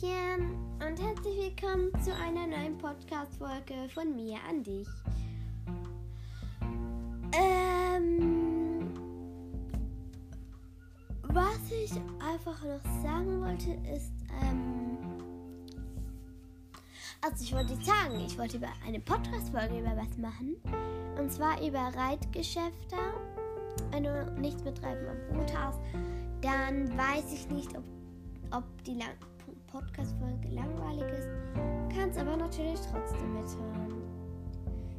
Hallöchen und herzlich willkommen zu einer neuen Podcast-Folge von mir an dich. Ähm, was ich einfach noch sagen wollte ist, ähm, also ich wollte sagen, ich wollte über eine Podcast-Folge über was machen. Und zwar über Reitgeschäfte. Wenn du nichts mit Reifen am Boot hast, dann weiß ich nicht, ob, ob die Lang Podcast-Folge langweilig ist. Kannst aber natürlich trotzdem mithören.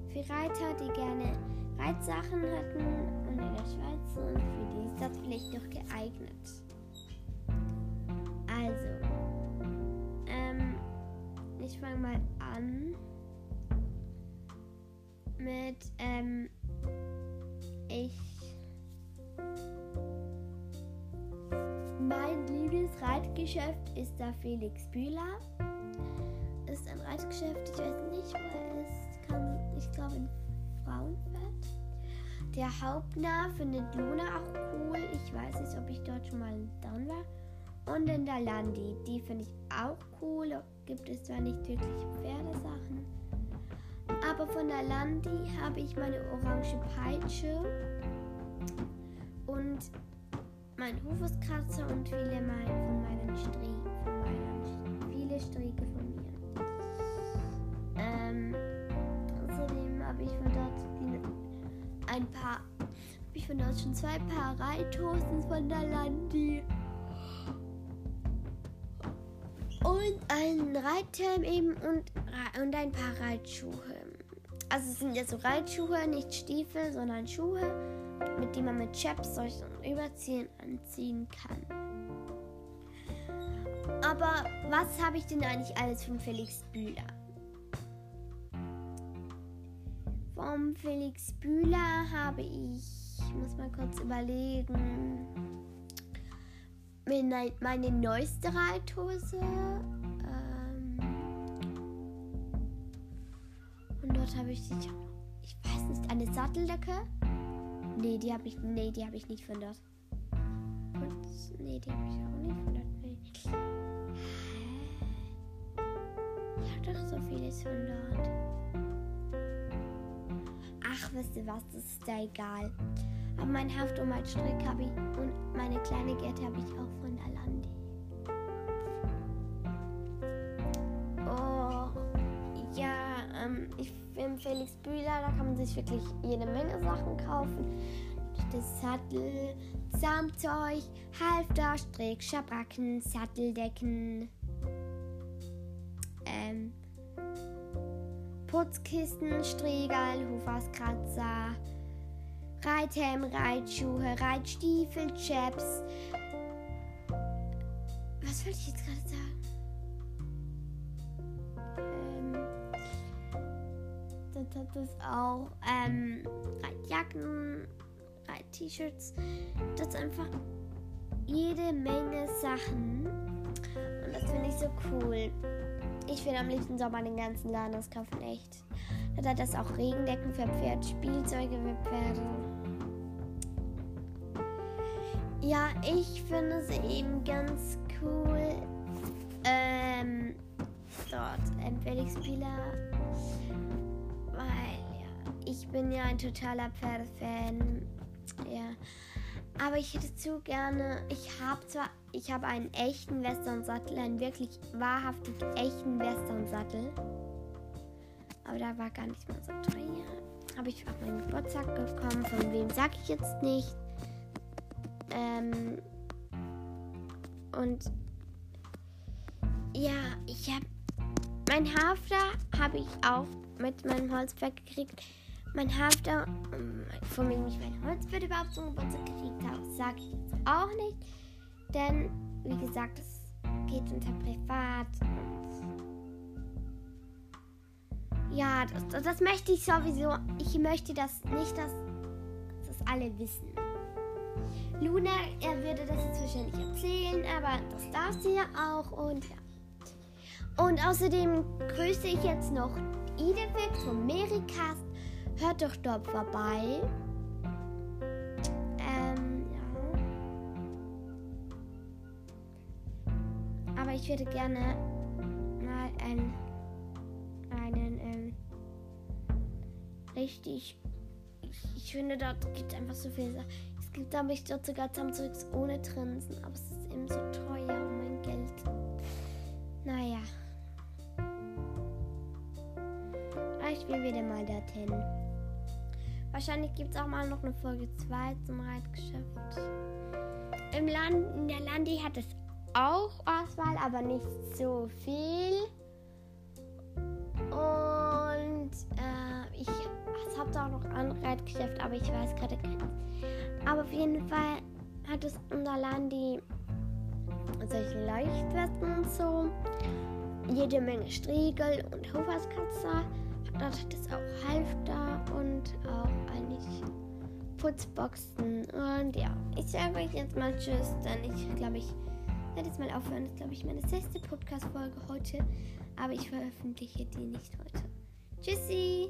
Für Reiter, die gerne Reitsachen hatten und in der Schweiz sind, für die ist das vielleicht noch geeignet. Also, ähm, ich fange mal an mit, ähm, Lieblingsreitgeschäft ist der Felix Bühler. Ist ein Reitgeschäft, ich weiß nicht, wo er ist. Kann, ich glaube in Frauenfeld. Der Hauptnah findet Luna auch cool. Ich weiß nicht, ob ich dort schon mal down war. Und in der Landi, die finde ich auch cool. Gibt es zwar nicht wirklich Pferdesachen. Aber von der Landi habe ich meine orange Peitsche. Und mein Hufuskratzer und viele mein, von meinen Stricken, von meinen, viele Stricke von mir. Ähm, außerdem habe ich von dort ein paar, habe ich von dort schon zwei Paar Reithosen von der Landi. Und ein Reithelm eben und, und ein paar Reitschuhe. Also es sind ja so Reitschuhe, nicht Stiefel, sondern Schuhe mit dem man mit Chaps solchen Überziehen anziehen kann. Aber was habe ich denn eigentlich alles von Felix Bühler? Vom Felix Bühler habe ich, ich muss mal kurz überlegen, meine neueste Reithose. Habe ich, ich weiß nicht, eine Satteldecke. Nee, die habe ich, nee, die habe ich nicht von dort. Und, nee, die habe ich auch nicht von dort. Nee. Ich habe doch so vieles von dort. Ach, wisst ihr was, das ist ja egal. Aber mein Haft und mein Strick habe ich und meine kleine Gerte habe ich auch von der Landi. Oh, ja, ähm, ich bin Felix Bühler, da kann man sich wirklich jede Menge Sachen kaufen. Das Sattel, Samtzeug, Halfter, Strick, Schabracken, Satteldecken, ähm, Putzkisten, Striegel, Huferskratzer, Reithelm, Reitschuhe, Reitstiefel, Chaps. Was wollte ich jetzt gerade sagen? Dann hat es auch ähm, Reitjacken, Reit-T-Shirts. Das ist einfach jede Menge Sachen. Und das finde ich so cool. Ich will am liebsten Sommer den ganzen Laden auskaufen, echt. Dann hat das auch Regendecken für Pferd, Spielzeuge für Pferde. Ja, ich finde es eben ganz cool. Ähm, dort ähm, Felix Spieler ich bin ja ein totaler Pferdefan. Ja. Aber ich hätte zu gerne, ich habe zwar, ich habe einen echten Western-Sattel, einen wirklich wahrhaftig echten Western-Sattel. Aber da war gar nicht mal so teuer. Habe ich auf meinen Geburtstag bekommen. Von wem sage ich jetzt nicht. Ähm, und ja, ich habe mein Hafter habe ich auch mit meinem Holzpferd gekriegt. Mein Hafter, von wem ich mein Holzpferd überhaupt zum Geburtstag gekriegt habe, sage ich jetzt auch nicht. Denn, wie gesagt, es geht unter Privat. ja, das, das, möchte ich sowieso. Ich möchte das nicht, dass das alle wissen. Luna, er würde das jetzt wahrscheinlich erzählen, aber das darf sie ja auch und ja. Und außerdem grüße ich jetzt noch Idefix vom Mericast. Hört doch dort vorbei. Ähm, ja. Aber ich würde gerne mal einen, einen ähm, richtig. Ich, ich finde, dort gibt es einfach so viel. Es gibt aber ich dort sogar Samzugs ohne Trinsen, aber es ist eben so teuer um mein Geld. Naja. Vielleicht will wieder mal dorthin. Wahrscheinlich gibt es auch mal noch eine Folge 2 zum Reitgeschäft. Im Land, in der Landi hat es auch Auswahl, aber nicht so viel. Und äh, ich es habe auch noch andere Reitgeschäfte, aber ich weiß gerade keins. Aber auf jeden Fall hat es unser Landi solche Leuchtwesten und so. Jede Menge Striegel und Hoferskatzer. Dort hat es auch Halfter und auch eigentlich Putzboxen. Und ja, ich sage euch jetzt mal Tschüss, denn ich glaube, ich werde jetzt mal aufhören. Das ist, glaube ich, meine sechste Podcast-Folge heute. Aber ich veröffentliche die nicht heute. Tschüssi!